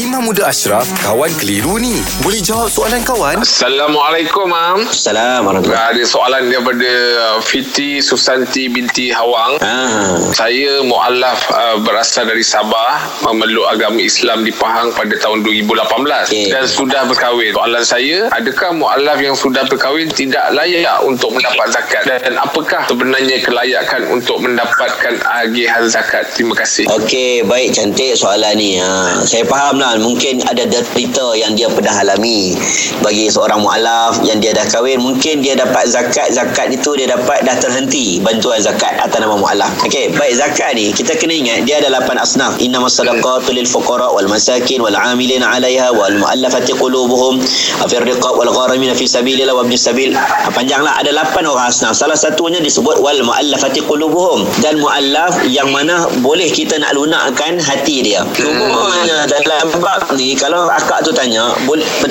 Imam Muda Ashraf, kawan keliru ni. Boleh jawab soalan kawan? Assalamualaikum, Mam. Assalamualaikum. Ada soalan daripada uh, Fiti Susanti binti Hawang. Ah. Saya mu'alaf uh, berasal dari Sabah memeluk agama Islam di Pahang pada tahun 2018 Okey. dan sudah berkahwin. Soalan saya, adakah mu'alaf yang sudah berkahwin tidak layak untuk mendapat zakat dan apakah sebenarnya kelayakan untuk mendapatkan agihan zakat? Terima kasih. Okey, baik cantik soalan ni. Ha, saya faham lah mungkin ada derita yang dia pernah alami bagi seorang mualaf yang dia dah kahwin mungkin dia dapat zakat zakat itu dia dapat dah terhenti bantuan zakat atas nama mualaf. Okey, baik zakat ni kita kena ingat dia ada lapan asnaf. Innamas sadaqatu lil fuqara wal masakin wal 'amilina 'alaiha wal muallafati qulubuhum fi riqab wal gharamin fi sabilillah wa ibnis sabil. Ha, panjanglah ada lapan orang asnaf. Salah satunya disebut wal muallafati qulubuhum dan muallaf yang mana boleh kita nak lunakkan hati dia. Cumanya dalam bab ni kalau akak tu tanya,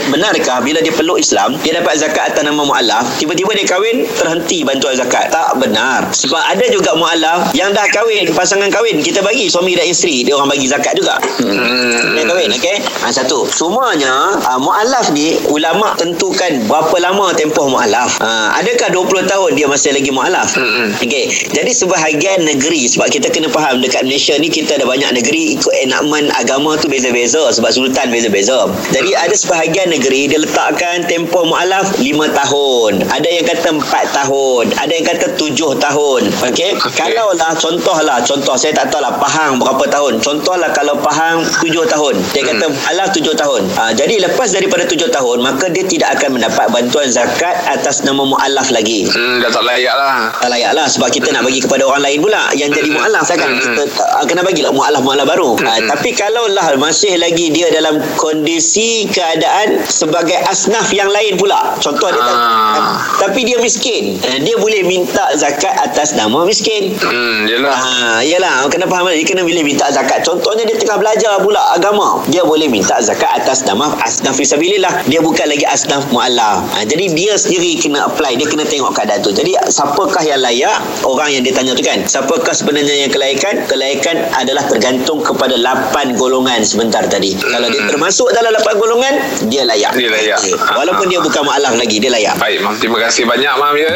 benarkah bila dia peluk Islam, dia dapat zakat atas nama muallaf, tiba-tiba dia kahwin terhenti bantuan zakat? Tak benar. Sebab ada juga muallaf yang dah kahwin, pasangan kahwin, kita bagi suami dan isteri, dia orang bagi zakat juga. Hmm. Dia kahwin, okey? Ha, satu. Cumanya, uh, mu'alaf ni, ulama tentukan berapa lama tempoh mu'alaf. Ha, adakah 20 tahun dia masih lagi mu'alaf? Mm-mm. Okey. Jadi, sebahagian negeri, sebab kita kena faham, dekat Malaysia ni, kita ada banyak negeri ikut enakmen agama tu beza-beza. Sebab sultan beza-beza. Jadi, ada sebahagian negeri, dia letakkan tempoh mu'alaf 5 tahun. Ada yang kata 4 tahun. Ada yang kata 7 tahun. Okey? Okey. Kalau lah, contohlah, contoh, saya tak tahu lah, Pahang berapa tahun. Contohlah kalau Pahang 7 tahun. Dia kata, alah 7 tahun. Ha, jadi lepas daripada 7 tahun, maka dia tidak akan mendapat bantuan zakat atas nama mu'alaf lagi. Hmm, dah tak layak lah. Tak layak lah sebab kita nak bagi kepada orang lain pula yang jadi mu'alaf kan kita tak, kena bagilah mu'alaf-mu'alaf baru ha, tapi kalau lah masih lagi dia dalam kondisi keadaan sebagai asnaf yang lain pula contoh dia tak, Ah. tapi dia miskin Eh, dia boleh minta zakat atas nama miskin Hmm, yelah. Ha, yalah, kena faham dia kena boleh minta zakat. Contohnya dia tengah belajar pula agama. Dia boleh minta zakat atas nama asnaf fisabilillah. Dia bukan lagi asnaf mu'alaf. Ha, jadi dia sendiri kena apply, dia kena tengok keadaan tu. Jadi siapakah yang layak? Orang yang dia tanya tu kan. Siapakah sebenarnya yang kelayakan? Kelayakan adalah tergantung kepada 8 golongan sebentar tadi. Kalau dia termasuk dalam 8 golongan, dia layak. Dia layak. Walaupun dia bukan mu'alaf lagi, dia layak. Baik, Mam. Terima kasih banyak, Mam. Ya.